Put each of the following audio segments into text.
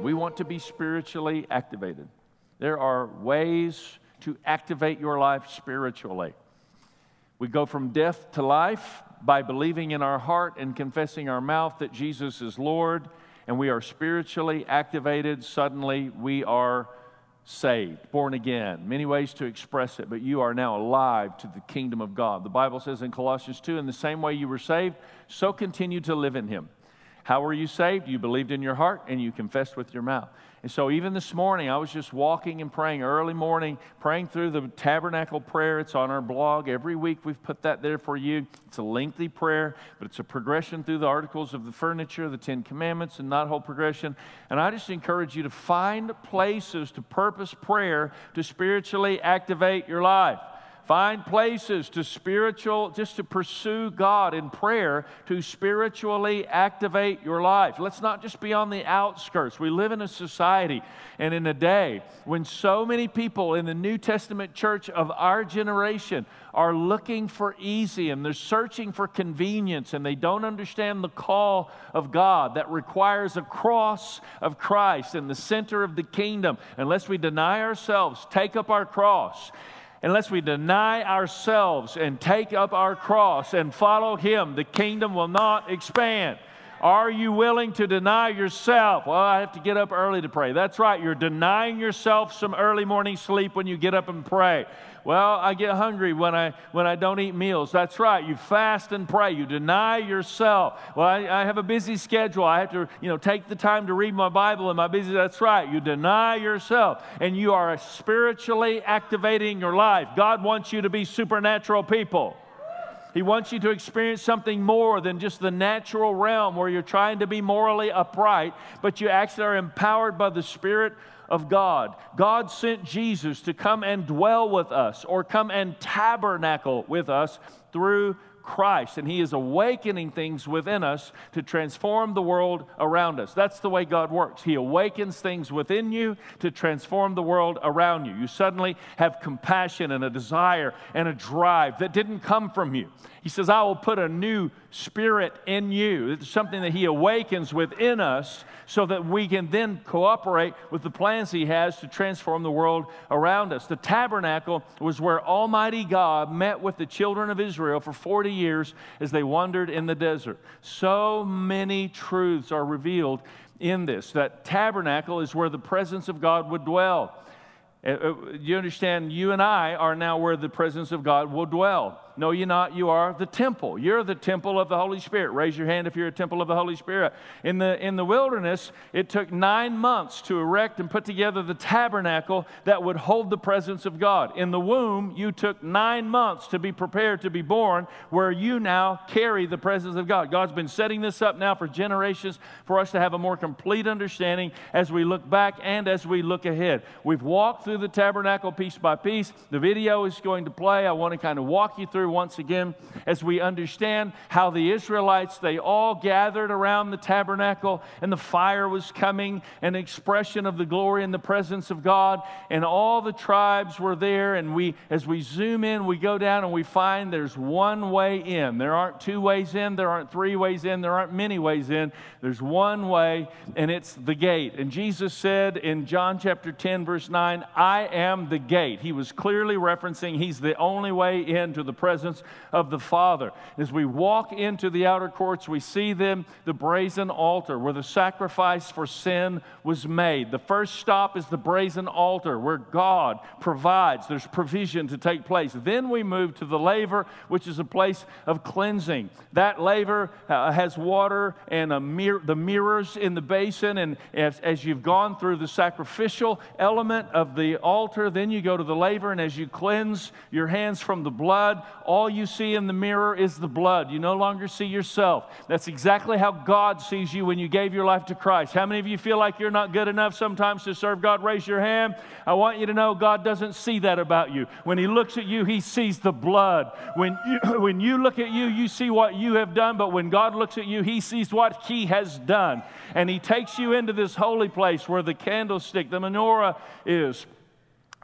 We want to be spiritually activated. There are ways to activate your life spiritually. We go from death to life by believing in our heart and confessing our mouth that Jesus is Lord, and we are spiritually activated. Suddenly, we are saved, born again. Many ways to express it, but you are now alive to the kingdom of God. The Bible says in Colossians 2 in the same way you were saved, so continue to live in Him. How were you saved? You believed in your heart and you confessed with your mouth. And so, even this morning, I was just walking and praying early morning, praying through the tabernacle prayer. It's on our blog. Every week, we've put that there for you. It's a lengthy prayer, but it's a progression through the articles of the furniture, the Ten Commandments, and not whole progression. And I just encourage you to find places to purpose prayer to spiritually activate your life. Find places to spiritual, just to pursue God in prayer to spiritually activate your life. Let's not just be on the outskirts. We live in a society and in a day when so many people in the New Testament church of our generation are looking for easy and they're searching for convenience and they don't understand the call of God that requires a cross of Christ in the center of the kingdom. Unless we deny ourselves, take up our cross unless we deny ourselves and take up our cross and follow Him, the kingdom will not expand. Are you willing to deny yourself? Well, I have to get up early to pray. That's right. You're denying yourself some early morning sleep when you get up and pray. Well, I get hungry when I when I don't eat meals. That's right. You fast and pray. You deny yourself. Well, I, I have a busy schedule. I have to, you know, take the time to read my Bible in my busy. That's right. You deny yourself, and you are spiritually activating your life. God wants you to be supernatural people. He wants you to experience something more than just the natural realm where you're trying to be morally upright, but you actually are empowered by the Spirit of God. God sent Jesus to come and dwell with us or come and tabernacle with us through Christ, and He is awakening things within us to transform the world around us. That's the way God works. He awakens things within you to transform the world around you. You suddenly have compassion and a desire and a drive that didn't come from you. He says, I will put a new spirit in you. It's something that He awakens within us so that we can then cooperate with the plans He has to transform the world around us. The tabernacle was where Almighty God met with the children of Israel for 40 years as they wandered in the desert. So many truths are revealed in this. That tabernacle is where the presence of God would dwell. Uh, uh, you understand, you and I are now where the presence of God will dwell. No, you're not. You are the temple. You're the temple of the Holy Spirit. Raise your hand if you're a temple of the Holy Spirit. In the, in the wilderness, it took nine months to erect and put together the tabernacle that would hold the presence of God. In the womb, you took nine months to be prepared to be born, where you now carry the presence of God. God's been setting this up now for generations for us to have a more complete understanding as we look back and as we look ahead. We've walked through the tabernacle piece by piece. The video is going to play. I want to kind of walk you through once again as we understand how the Israelites, they all gathered around the tabernacle and the fire was coming, an expression of the glory and the presence of God, and all the tribes were there. And we, as we zoom in, we go down and we find there's one way in. There aren't two ways in, there aren't three ways in, there aren't many ways in. There's one way, and it's the gate. And Jesus said in John chapter 10, verse 9, I am the gate. He was clearly referencing he's the only way into the presence presence of the Father. As we walk into the outer courts, we see them, the brazen altar where the sacrifice for sin was made. The first stop is the brazen altar where God provides, there's provision to take place. Then we move to the laver, which is a place of cleansing. That laver uh, has water and mir- the mirrors in the basin. And as, as you've gone through the sacrificial element of the altar, then you go to the laver, and as you cleanse your hands from the blood, all you see in the mirror is the blood. You no longer see yourself. That's exactly how God sees you when you gave your life to Christ. How many of you feel like you're not good enough sometimes to serve God? Raise your hand. I want you to know God doesn't see that about you. When He looks at you, He sees the blood. When you, when you look at you, you see what you have done, but when God looks at you, He sees what He has done. And He takes you into this holy place where the candlestick, the menorah is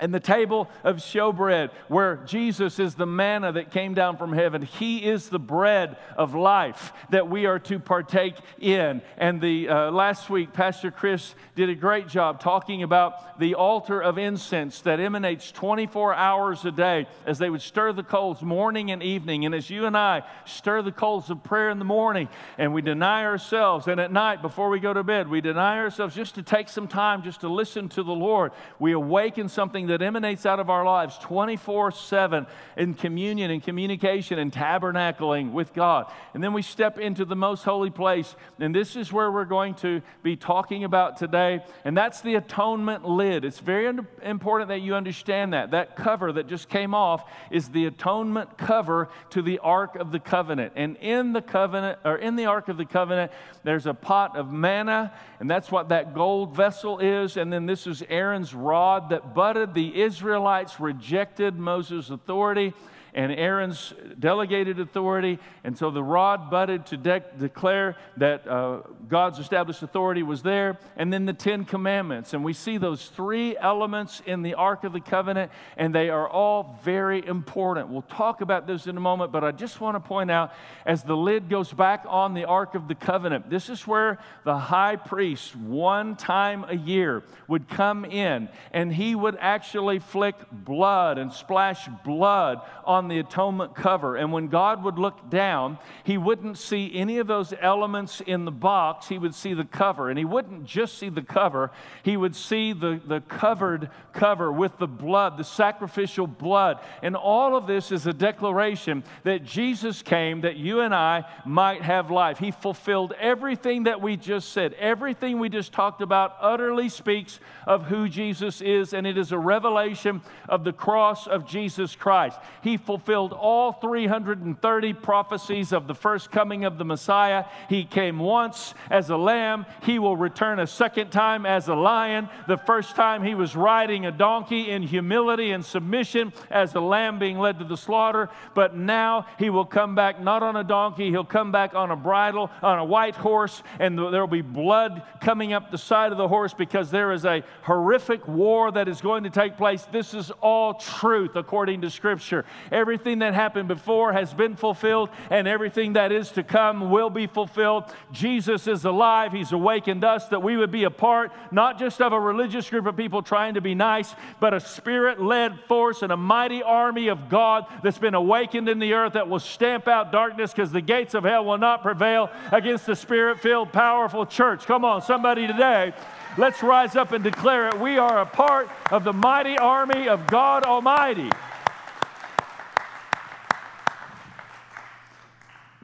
and the table of showbread, where Jesus is the manna that came down from heaven. He is the bread of life that we are to partake in. And the uh, last week, Pastor Chris did a great job talking about the altar of incense that emanates 24 hours a day as they would stir the coals morning and evening. And as you and I stir the coals of prayer in the morning, and we deny ourselves, and at night before we go to bed, we deny ourselves just to take some time just to listen to the Lord. We awaken something something that emanates out of our lives 24 7 in communion and communication and tabernacling with God. And then we step into the most holy place. And this is where we're going to be talking about today. And that's the atonement lid. It's very important that you understand that. That cover that just came off is the atonement cover to the Ark of the Covenant. And in the covenant, or in the Ark of the Covenant, there's a pot of manna, and that's what that gold vessel is. And then this is Aaron's rod that budded the Israelites rejected Moses' authority and Aaron's delegated authority. And so the rod budded to de- declare that uh, God's established authority was there. And then the Ten Commandments. And we see those three elements in the Ark of the Covenant, and they are all very important. We'll talk about this in a moment, but I just want to point out as the lid goes back on the Ark of the Covenant, this is where the high priest, one time a year, would come in and he would actually flick blood and splash blood on on the atonement cover. And when God would look down, he wouldn't see any of those elements in the box. He would see the cover. And he wouldn't just see the cover, he would see the, the covered cover with the blood, the sacrificial blood. And all of this is a declaration that Jesus came that you and I might have life. He fulfilled everything that we just said. Everything we just talked about utterly speaks of who Jesus is, and it is a revelation of the cross of Jesus Christ. He fulfilled all 330 prophecies of the first coming of the Messiah. He came once as a lamb, he will return a second time as a lion. The first time he was riding a donkey in humility and submission as a lamb being led to the slaughter, but now he will come back not on a donkey, he'll come back on a bridle, on a white horse, and there will be blood coming up the side of the horse because there is a horrific war that is going to take place. This is all truth according to Scripture. Everything that happened before has been fulfilled, and everything that is to come will be fulfilled. Jesus is alive. He's awakened us that we would be a part not just of a religious group of people trying to be nice, but a spirit led force and a mighty army of God that's been awakened in the earth that will stamp out darkness because the gates of hell will not prevail against the spirit filled, powerful church. Come on, somebody today. Let's rise up and declare it. We are a part of the mighty army of God Almighty.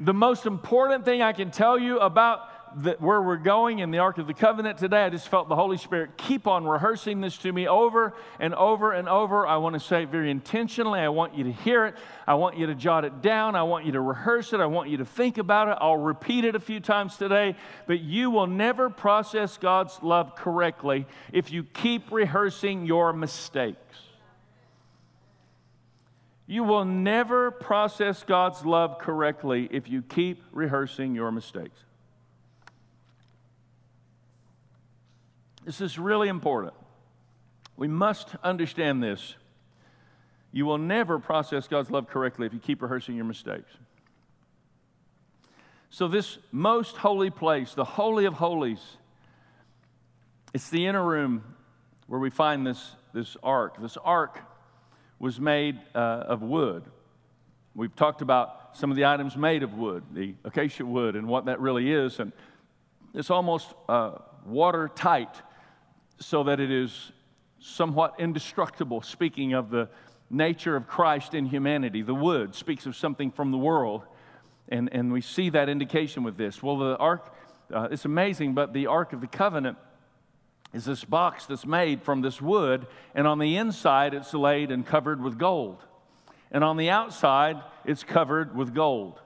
The most important thing I can tell you about the, where we're going in the Ark of the Covenant today, I just felt the Holy Spirit keep on rehearsing this to me over and over and over. I want to say it very intentionally. I want you to hear it. I want you to jot it down. I want you to rehearse it. I want you to think about it. I'll repeat it a few times today. But you will never process God's love correctly if you keep rehearsing your mistakes. You will never process God's love correctly if you keep rehearsing your mistakes. This is really important. We must understand this. You will never process God's love correctly if you keep rehearsing your mistakes. So, this most holy place, the Holy of Holies, it's the inner room where we find this, this ark. This ark was made uh, of wood. We've talked about some of the items made of wood, the acacia wood, and what that really is. And it's almost uh, watertight so that it is somewhat indestructible, speaking of the nature of Christ in humanity. The wood speaks of something from the world, and, and we see that indication with this. Well, the ark, uh, it's amazing, but the Ark of the Covenant is this box that's made from this wood, and on the inside it's laid and covered with gold. And on the outside it's covered with gold.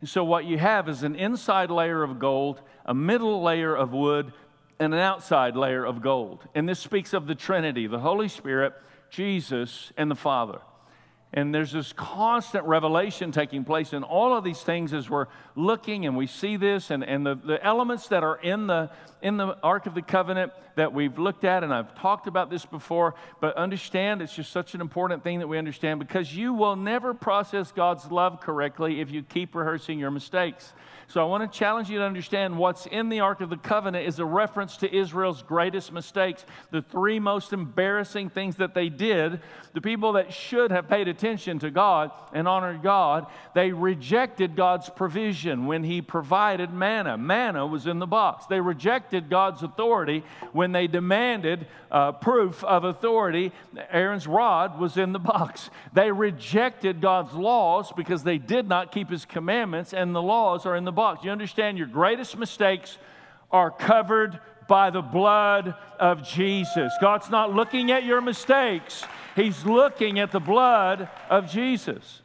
And so what you have is an inside layer of gold, a middle layer of wood, and an outside layer of gold. And this speaks of the Trinity, the Holy Spirit, Jesus, and the Father. And there's this constant revelation taking place in all of these things as we're looking and we see this and, and the, the elements that are in the, in the Ark of the Covenant that we've looked at, and I've talked about this before, but understand it's just such an important thing that we understand because you will never process God's love correctly if you keep rehearsing your mistakes. So I want to challenge you to understand what's in the Ark of the Covenant is a reference to Israel's greatest mistakes, the three most embarrassing things that they did. The people that should have paid attention to God and honored God, they rejected God's provision when He provided manna. Manna was in the box. They rejected God's authority when they demanded uh, proof of authority. Aaron's rod was in the box. They rejected God's laws because they did not keep His commandments, and the laws are in the box. You understand your greatest mistakes are covered by the blood of Jesus. God's not looking at your mistakes, He's looking at the blood of Jesus.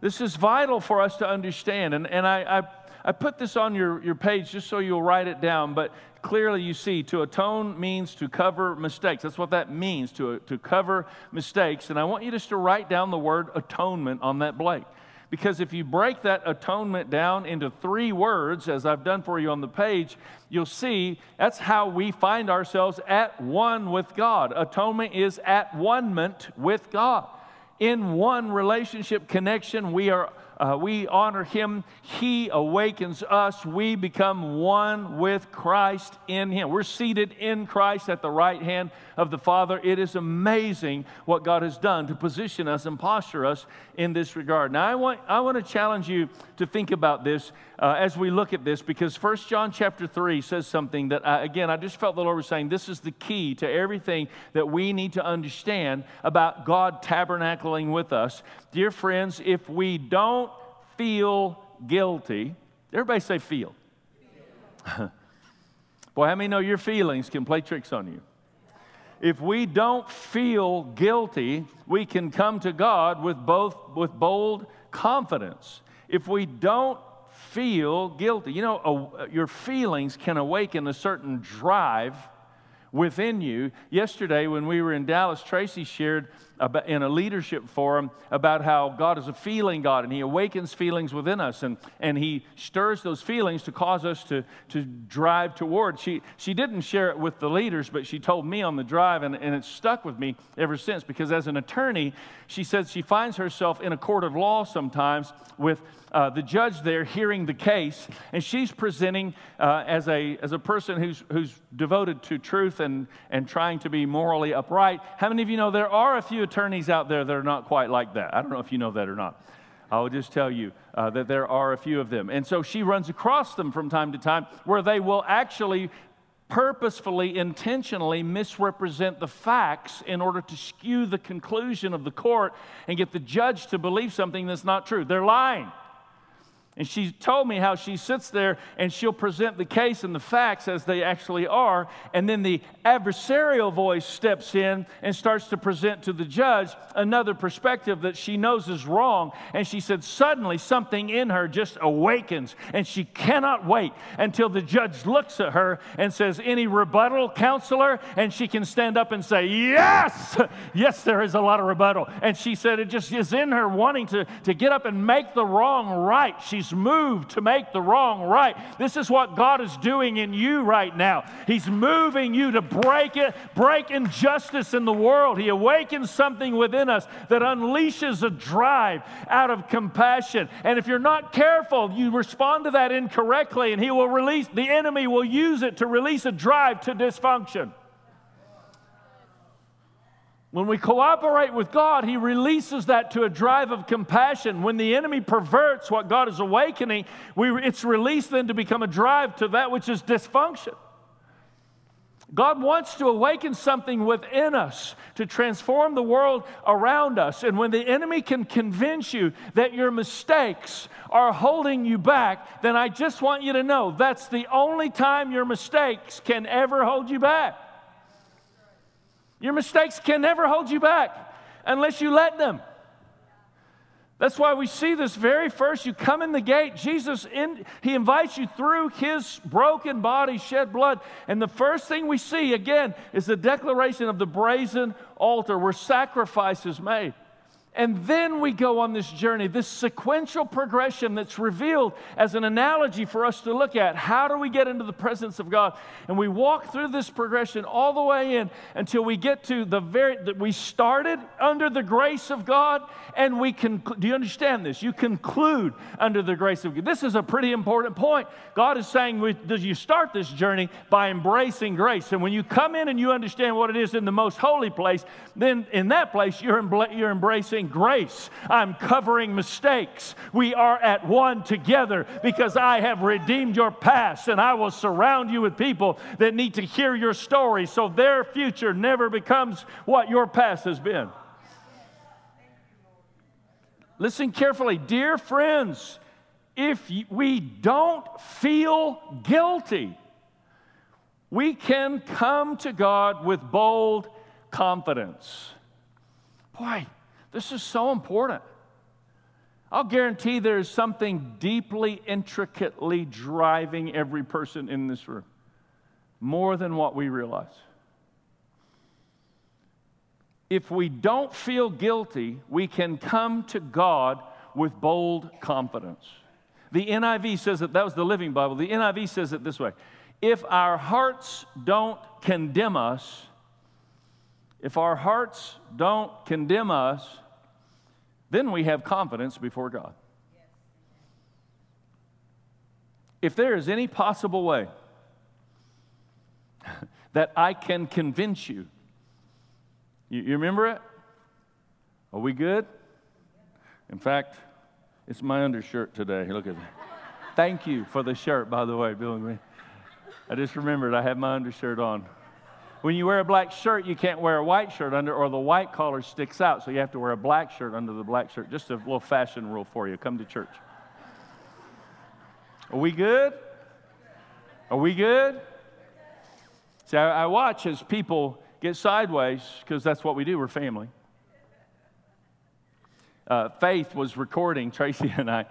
This is vital for us to understand. And, and I, I, I put this on your, your page just so you'll write it down, but clearly you see to atone means to cover mistakes. That's what that means, to, to cover mistakes. And I want you just to write down the word atonement on that blank. Because if you break that atonement down into three words, as I've done for you on the page, you'll see that's how we find ourselves at one with God. Atonement is at one with God. In one relationship connection, we are uh, we honor him. He awakens us. We become one with Christ in him. We're seated in Christ at the right hand of the Father. It is amazing what God has done to position us and posture us in this regard. Now, I want, I want to challenge you to think about this uh, as we look at this because First John chapter 3 says something that, I, again, I just felt the Lord was saying this is the key to everything that we need to understand about God tabernacling with us. Dear friends, if we don't feel guilty, everybody say feel. Boy, how many know your feelings can play tricks on you? If we don't feel guilty, we can come to God with both with bold confidence. If we don't feel guilty. You know, a, your feelings can awaken a certain drive within you. Yesterday, when we were in Dallas, Tracy shared about, in a leadership forum about how God is a feeling God and He awakens feelings within us and, and He stirs those feelings to cause us to, to drive toward. She, she didn't share it with the leaders, but she told me on the drive, and, and it's stuck with me ever since because as an attorney, she said she finds herself in a court of law sometimes with uh, the judge there hearing the case, and she's presenting uh, as, a, as a person who's, who's devoted to truth and, and trying to be morally upright. How many of you know there are a few attorneys out there that are not quite like that. I don't know if you know that or not. I will just tell you uh, that there are a few of them. And so she runs across them from time to time where they will actually purposefully, intentionally misrepresent the facts in order to skew the conclusion of the court and get the judge to believe something that's not true. They're lying. And she told me how she sits there and she'll present the case and the facts as they actually are. And then the adversarial voice steps in and starts to present to the judge another perspective that she knows is wrong. And she said, suddenly something in her just awakens and she cannot wait until the judge looks at her and says, Any rebuttal, counselor? And she can stand up and say, Yes, yes, there is a lot of rebuttal. And she said, It just is in her wanting to, to get up and make the wrong right. She's He's moved to make the wrong right. This is what God is doing in you right now. He's moving you to break it, break injustice in the world. He awakens something within us that unleashes a drive out of compassion. And if you're not careful, you respond to that incorrectly, and He will release, the enemy will use it to release a drive to dysfunction. When we cooperate with God, He releases that to a drive of compassion. When the enemy perverts what God is awakening, we, it's released then to become a drive to that which is dysfunction. God wants to awaken something within us to transform the world around us. And when the enemy can convince you that your mistakes are holding you back, then I just want you to know that's the only time your mistakes can ever hold you back. Your mistakes can never hold you back unless you let them. That's why we see this very first. You come in the gate, Jesus, in, He invites you through His broken body, shed blood. And the first thing we see, again, is the declaration of the brazen altar where sacrifice is made. And then we go on this journey, this sequential progression that's revealed as an analogy for us to look at. How do we get into the presence of God? And we walk through this progression all the way in until we get to the very, that we started under the grace of God and we can, do you understand this? You conclude under the grace of God. This is a pretty important point. God is saying, does you start this journey by embracing grace? And when you come in and you understand what it is in the most holy place, then in that place you're, you're embracing grace. I'm covering mistakes. We are at one together because I have redeemed your past and I will surround you with people that need to hear your story so their future never becomes what your past has been. Listen carefully, dear friends. If we don't feel guilty, we can come to God with bold confidence. Boy, this is so important. I'll guarantee there's something deeply, intricately driving every person in this room, more than what we realize. If we don't feel guilty, we can come to God with bold confidence. The NIV says it, that was the Living Bible. The NIV says it this way If our hearts don't condemn us, if our hearts don't condemn us, then we have confidence before God. If there is any possible way that I can convince you, you, you remember it? Are we good? In fact, it's my undershirt today. Look at that. Thank you for the shirt, by the way, Bill and. I just remembered I had my undershirt on. When you wear a black shirt, you can't wear a white shirt under, or the white collar sticks out. So you have to wear a black shirt under the black shirt. Just a little fashion rule for you. Come to church. Are we good? Are we good? See, I, I watch as people get sideways because that's what we do. We're family. Uh, Faith was recording Tracy and I.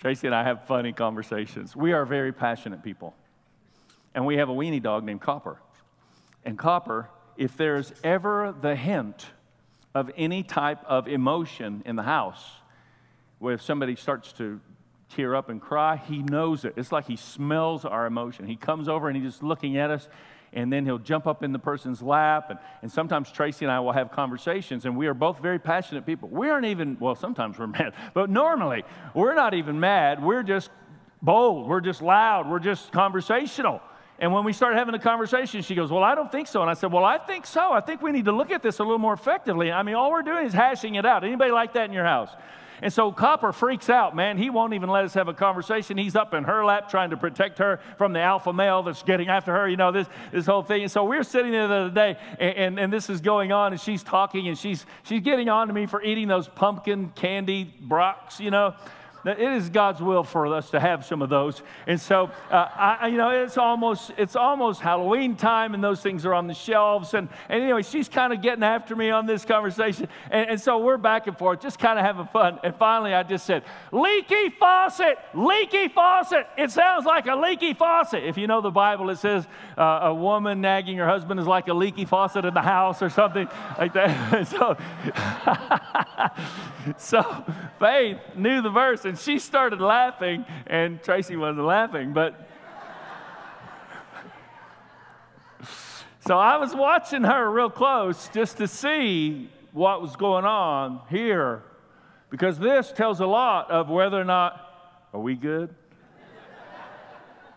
Tracy and I have funny conversations. We are very passionate people. And we have a weenie dog named Copper and copper, if there's ever the hint of any type of emotion in the house, where if somebody starts to tear up and cry, he knows it. It's like he smells our emotion. He comes over and he's just looking at us, and then he'll jump up in the person's lap. And, and sometimes Tracy and I will have conversations, and we are both very passionate people. We aren't even, well, sometimes we're mad, but normally we're not even mad. We're just bold, we're just loud, we're just conversational. And when we started having a conversation, she goes, Well, I don't think so. And I said, Well, I think so. I think we need to look at this a little more effectively. I mean, all we're doing is hashing it out. Anybody like that in your house? And so Copper freaks out, man. He won't even let us have a conversation. He's up in her lap trying to protect her from the alpha male that's getting after her, you know, this, this whole thing. And so we're sitting there the other day, and, and, and this is going on, and she's talking, and she's, she's getting on to me for eating those pumpkin candy brocks, you know. It is God's will for us to have some of those. And so, uh, I, you know, it's almost, it's almost Halloween time and those things are on the shelves. And, and anyway, she's kind of getting after me on this conversation. And, and so we're back and forth, just kind of having fun. And finally, I just said, leaky faucet, leaky faucet. It sounds like a leaky faucet. If you know the Bible, it says uh, a woman nagging her husband is like a leaky faucet in the house or something like that. so, so Faith knew the verse and she started laughing, and Tracy wasn't laughing, but. so I was watching her real close just to see what was going on here, because this tells a lot of whether or not, are we good?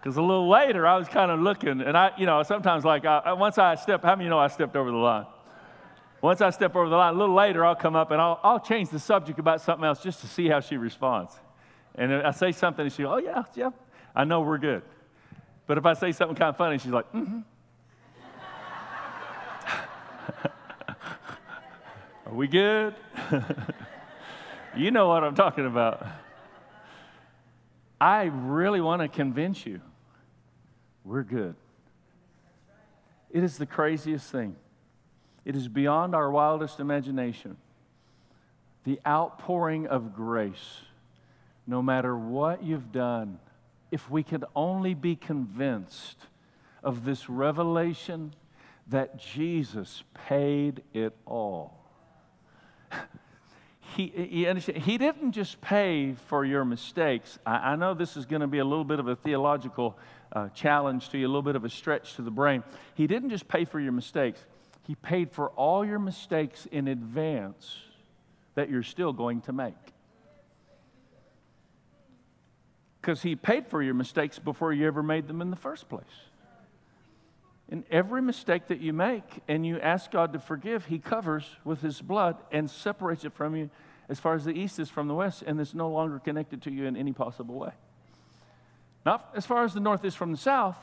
Because a little later, I was kind of looking, and I, you know, sometimes like I, once I stepped, how many you know I stepped over the line? Once I step over the line, a little later, I'll come up and I'll, I'll change the subject about something else just to see how she responds. And I say something and she goes, oh, yeah, yeah, I know we're good. But if I say something kind of funny, she's like, mm hmm. Are we good? you know what I'm talking about. I really want to convince you we're good. It is the craziest thing. It is beyond our wildest imagination. The outpouring of grace, no matter what you've done, if we could only be convinced of this revelation that Jesus paid it all. he, he, he didn't just pay for your mistakes. I, I know this is going to be a little bit of a theological uh, challenge to you, a little bit of a stretch to the brain. He didn't just pay for your mistakes, He paid for all your mistakes in advance that you're still going to make. Because He paid for your mistakes before you ever made them in the first place. And every mistake that you make and you ask God to forgive, He covers with His blood and separates it from you as far as the east is from the west, and it's no longer connected to you in any possible way. Not as far as the north is from the south,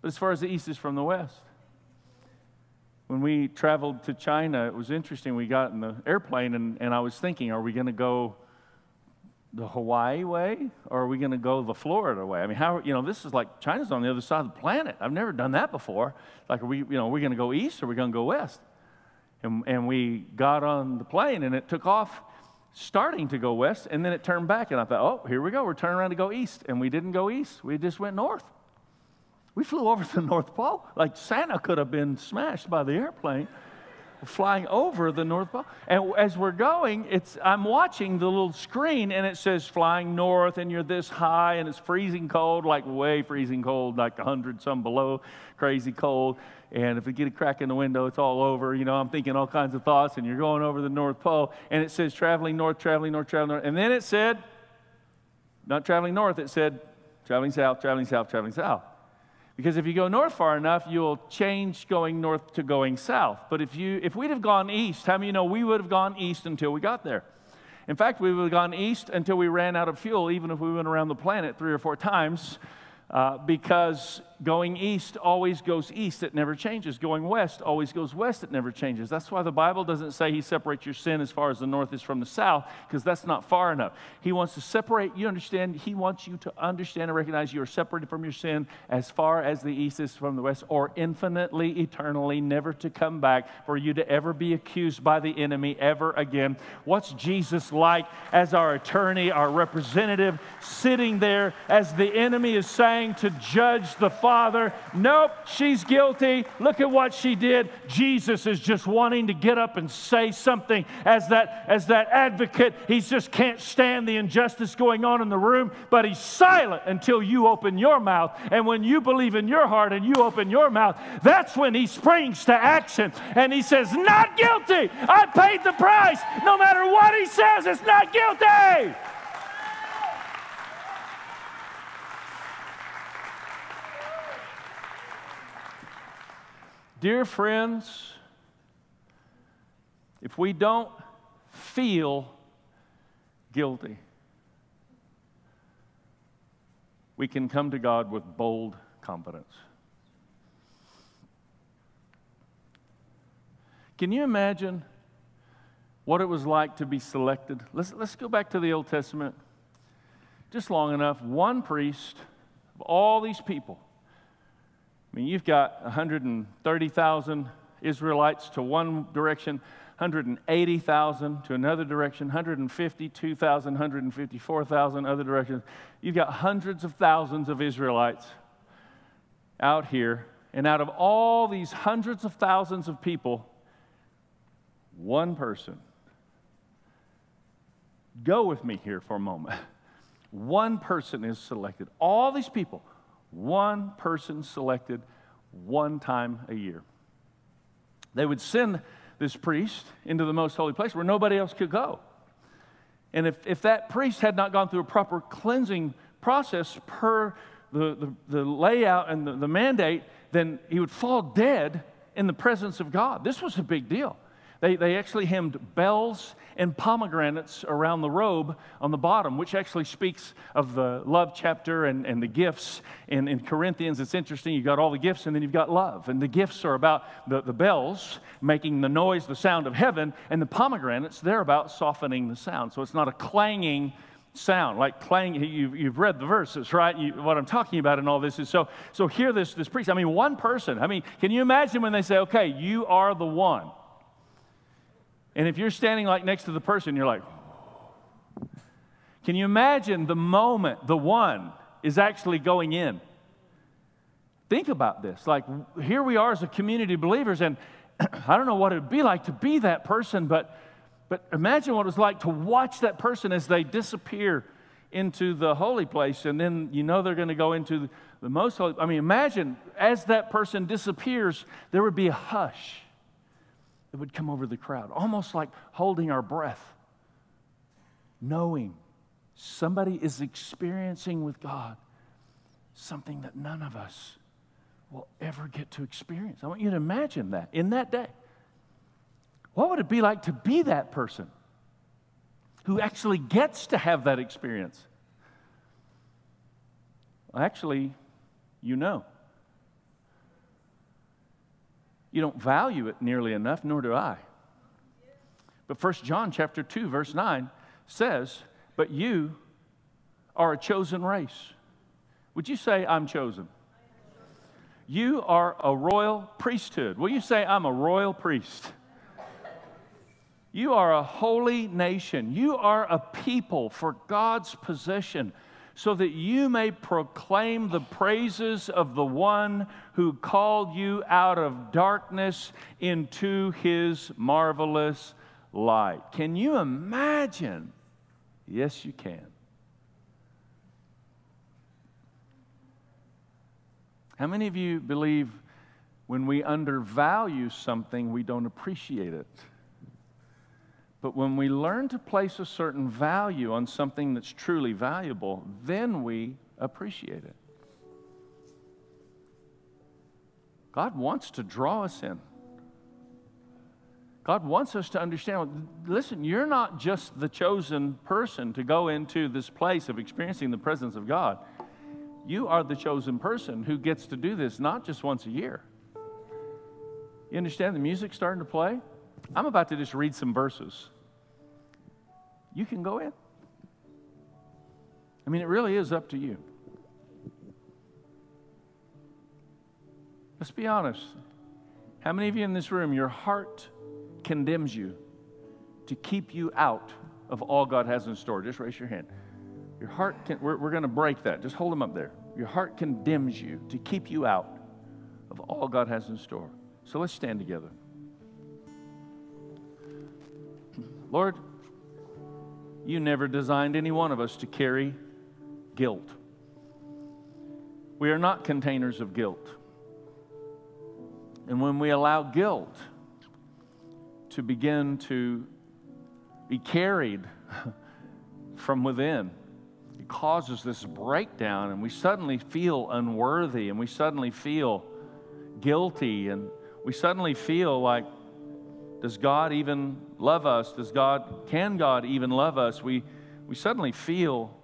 but as far as the east is from the west. When we traveled to China, it was interesting. We got in the airplane, and, and I was thinking, are we going to go the Hawaii way or are we going to go the Florida way? I mean, how, you know, this is like China's on the other side of the planet. I've never done that before. Like, are we, you know, are we going to go east or are we going to go west? And, and we got on the plane and it took off starting to go west and then it turned back. And I thought, oh, here we go. We're turning around to go east. And we didn't go east, we just went north. We flew over the North Pole. Like Santa could have been smashed by the airplane flying over the North Pole. And as we're going, it's, I'm watching the little screen and it says flying north and you're this high and it's freezing cold, like way freezing cold, like 100 some below, crazy cold. And if we get a crack in the window, it's all over. You know, I'm thinking all kinds of thoughts and you're going over the North Pole and it says traveling north, traveling north, traveling north. And then it said, not traveling north, it said traveling south, traveling south, traveling south. Because if you go north far enough, you'll change going north to going south. But if, you, if we'd have gone east, how many you know we would have gone east until we got there? In fact, we would have gone east until we ran out of fuel, even if we went around the planet three or four times uh, because going east always goes east, it never changes. Going west always goes west, it never changes. That's why the Bible doesn't say He separates your sin as far as the north is from the south, because that's not far enough. He wants to separate, you understand, He wants you to understand and recognize you are separated from your sin as far as the east is from the west, or infinitely, eternally, never to come back for you to ever be accused by the enemy ever again. What's Jesus like as our attorney, our representative, sitting there as the enemy is saying, to judge the Father. Nope, she's guilty. Look at what she did. Jesus is just wanting to get up and say something as that, as that advocate. He just can't stand the injustice going on in the room, but he's silent until you open your mouth. And when you believe in your heart and you open your mouth, that's when he springs to action and he says, Not guilty. I paid the price. No matter what he says, it's not guilty. Dear friends, if we don't feel guilty, we can come to God with bold confidence. Can you imagine what it was like to be selected? Let's, let's go back to the Old Testament just long enough. One priest of all these people I mean, you've got 130,000 Israelites to one direction, 180,000 to another direction, 152,000, 154,000 other directions. You've got hundreds of thousands of Israelites out here. And out of all these hundreds of thousands of people, one person. Go with me here for a moment. One person is selected. All these people, one person selected one time a year. They would send this priest into the most holy place where nobody else could go. And if, if that priest had not gone through a proper cleansing process per the, the, the layout and the, the mandate, then he would fall dead in the presence of God. This was a big deal. They, they actually hemmed bells and pomegranates around the robe on the bottom, which actually speaks of the love chapter and, and the gifts. In, in Corinthians, it's interesting. You've got all the gifts and then you've got love. And the gifts are about the, the bells making the noise, the sound of heaven, and the pomegranates, they're about softening the sound. So it's not a clanging sound like clanging you've, you've read the verses right you, what i'm talking about in all this is so so hear this this priest i mean one person i mean can you imagine when they say okay you are the one and if you're standing like next to the person, you're like, can you imagine the moment the one is actually going in? Think about this. Like, here we are as a community of believers, and I don't know what it would be like to be that person, but But imagine what it was like to watch that person as they disappear into the holy place, and then you know they're going to go into the most holy. I mean, imagine as that person disappears, there would be a hush that would come over the crowd, almost like holding our breath, knowing somebody is experiencing with God something that none of us will ever get to experience. I want you to imagine that in that day. What would it be like to be that person who actually gets to have that experience? Well, actually, you know. You don't value it nearly enough, nor do I. But First John chapter 2 verse 9 says, "But you are a chosen race." Would you say I'm chosen? You are a royal priesthood. Will you say I'm a royal priest? You are a holy nation. You are a people for God's possession, so that you may proclaim the praises of the one who called you out of darkness into his marvelous light. Can you imagine? Yes, you can. How many of you believe when we undervalue something, we don't appreciate it? But when we learn to place a certain value on something that's truly valuable, then we appreciate it. God wants to draw us in. God wants us to understand listen, you're not just the chosen person to go into this place of experiencing the presence of God. You are the chosen person who gets to do this not just once a year. You understand the music starting to play? I'm about to just read some verses. You can go in. I mean, it really is up to you. Let's be honest. How many of you in this room, your heart condemns you to keep you out of all God has in store? Just raise your hand. Your heart, can, we're, we're going to break that. Just hold them up there. Your heart condemns you to keep you out of all God has in store. So let's stand together. Lord, you never designed any one of us to carry guilt. We are not containers of guilt. And when we allow guilt to begin to be carried from within, it causes this breakdown, and we suddenly feel unworthy, and we suddenly feel guilty, and we suddenly feel like does God even love us? Does God, can God even love us? We, we suddenly feel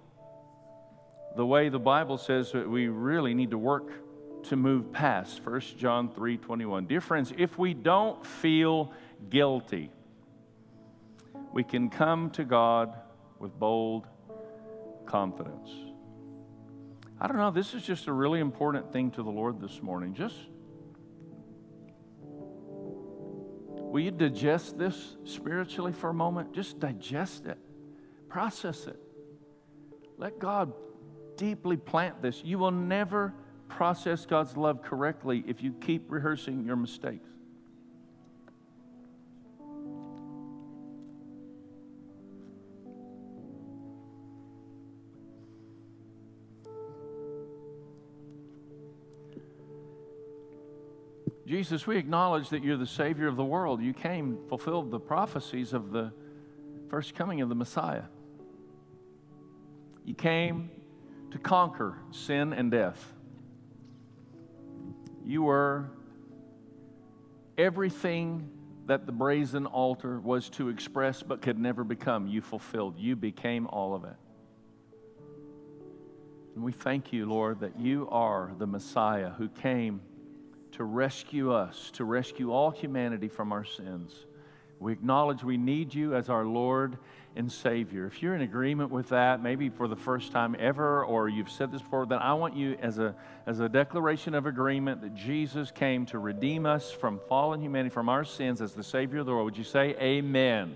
the way the Bible says that we really need to work to move past 1 John 3 21. Dear friends, if we don't feel guilty, we can come to God with bold confidence. I don't know, this is just a really important thing to the Lord this morning. Just Will you digest this spiritually for a moment? Just digest it, process it. Let God deeply plant this. You will never process God's love correctly if you keep rehearsing your mistakes. Jesus, we acknowledge that you're the Savior of the world. You came, fulfilled the prophecies of the first coming of the Messiah. You came to conquer sin and death. You were everything that the brazen altar was to express but could never become. You fulfilled. You became all of it. And we thank you, Lord, that you are the Messiah who came to rescue us, to rescue all humanity from our sins. We acknowledge we need you as our Lord and Savior. If you're in agreement with that, maybe for the first time ever, or you've said this before, then I want you as a, as a declaration of agreement that Jesus came to redeem us from fallen humanity, from our sins as the Savior of the world. Would you say amen? amen?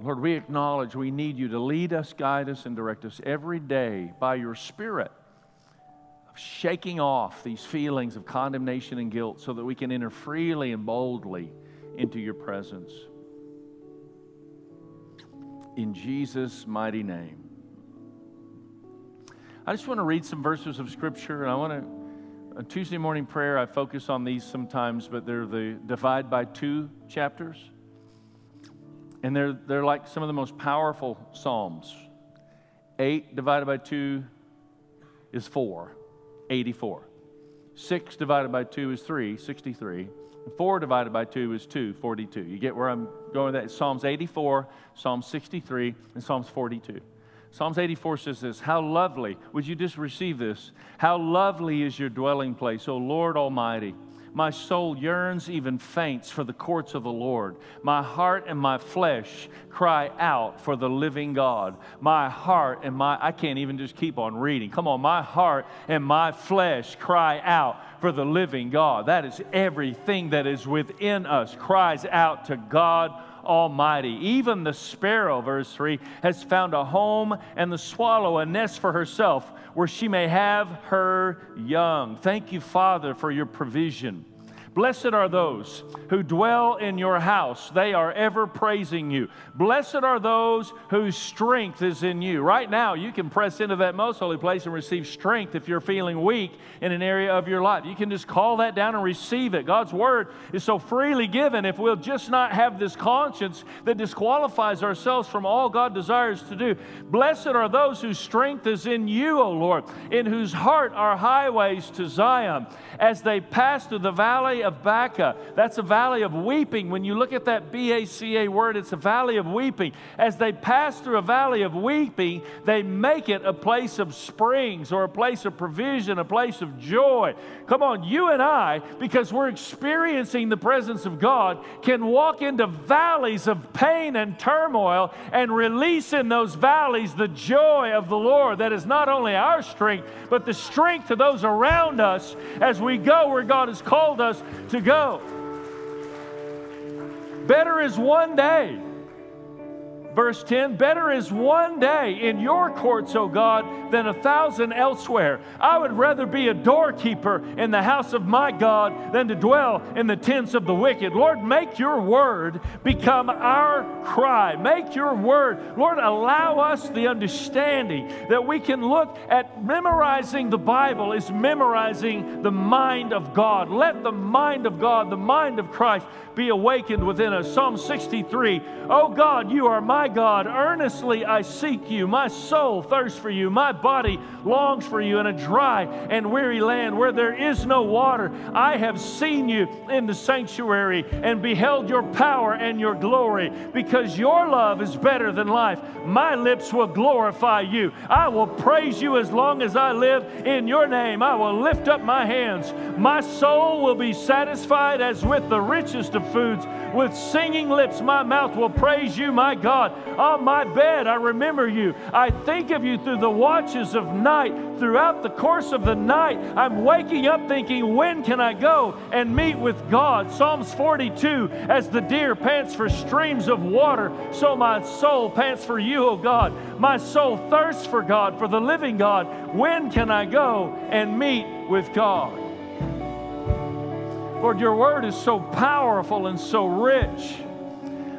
Lord, we acknowledge we need you to lead us, guide us, and direct us every day by your Spirit shaking off these feelings of condemnation and guilt so that we can enter freely and boldly into your presence. In Jesus' mighty name. I just want to read some verses of Scripture, and I want to, Tuesday morning prayer, I focus on these sometimes, but they're the divide by two chapters. And they're, they're like some of the most powerful Psalms. Eight divided by two is four, 84. Six divided by two is three, 63. Four divided by two is two, 42. You get where I'm going with that? It's Psalms 84, Psalm 63, and Psalms 42. Psalms 84 says this How lovely, would you just receive this? How lovely is your dwelling place, O Lord Almighty. My soul yearns, even faints, for the courts of the Lord. My heart and my flesh cry out for the living God. My heart and my, I can't even just keep on reading. Come on, my heart and my flesh cry out for the living God. That is everything that is within us cries out to God Almighty. Even the sparrow, verse 3, has found a home, and the swallow a nest for herself where she may have her young. Thank you, Father, for your provision. Blessed are those who dwell in your house. They are ever praising you. Blessed are those whose strength is in you. Right now, you can press into that most holy place and receive strength if you're feeling weak in an area of your life. You can just call that down and receive it. God's word is so freely given. If we'll just not have this conscience that disqualifies ourselves from all God desires to do, blessed are those whose strength is in you, O Lord, in whose heart are highways to Zion. As they pass through the valley of Baca. That's a valley of weeping. When you look at that B A C A word, it's a valley of weeping. As they pass through a valley of weeping, they make it a place of springs or a place of provision, a place of joy. Come on, you and I, because we're experiencing the presence of God, can walk into valleys of pain and turmoil and release in those valleys the joy of the Lord that is not only our strength, but the strength to those around us as we go where God has called us to go. Better is one day Verse 10 Better is one day in your courts, O God, than a thousand elsewhere. I would rather be a doorkeeper in the house of my God than to dwell in the tents of the wicked. Lord, make your word become our cry. Make your word, Lord, allow us the understanding that we can look at memorizing the Bible is memorizing the mind of God. Let the mind of God, the mind of Christ, be awakened within us. Psalm 63 Oh God, you are my God. Earnestly I seek you. My soul thirsts for you. My body longs for you in a dry and weary land where there is no water. I have seen you in the sanctuary and beheld your power and your glory because your love is better than life. My lips will glorify you. I will praise you as long as I live in your name. I will lift up my hands. My soul will be satisfied as with the richest of foods. With singing lips, my mouth will praise you, my God. On my bed, I remember you. I think of you through the watches of night. Throughout the course of the night, I'm waking up thinking, when can I go and meet with God? Psalms 42 As the deer pants for streams of water, so my soul pants for you, O God. My soul thirsts for God, for the living God. When can I go and meet with God? Lord, your word is so powerful and so rich.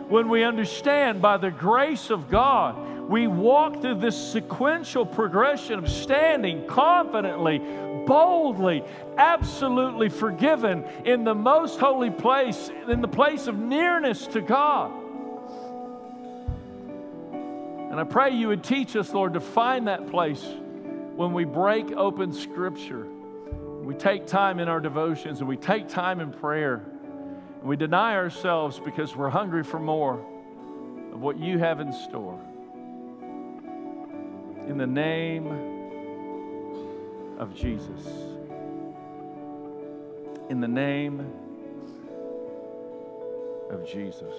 When we understand by the grace of God, we walk through this sequential progression of standing confidently, boldly, absolutely forgiven in the most holy place, in the place of nearness to God. And I pray you would teach us, Lord, to find that place when we break open Scripture we take time in our devotions and we take time in prayer. And we deny ourselves because we're hungry for more of what you have in store. In the name of Jesus. In the name of Jesus.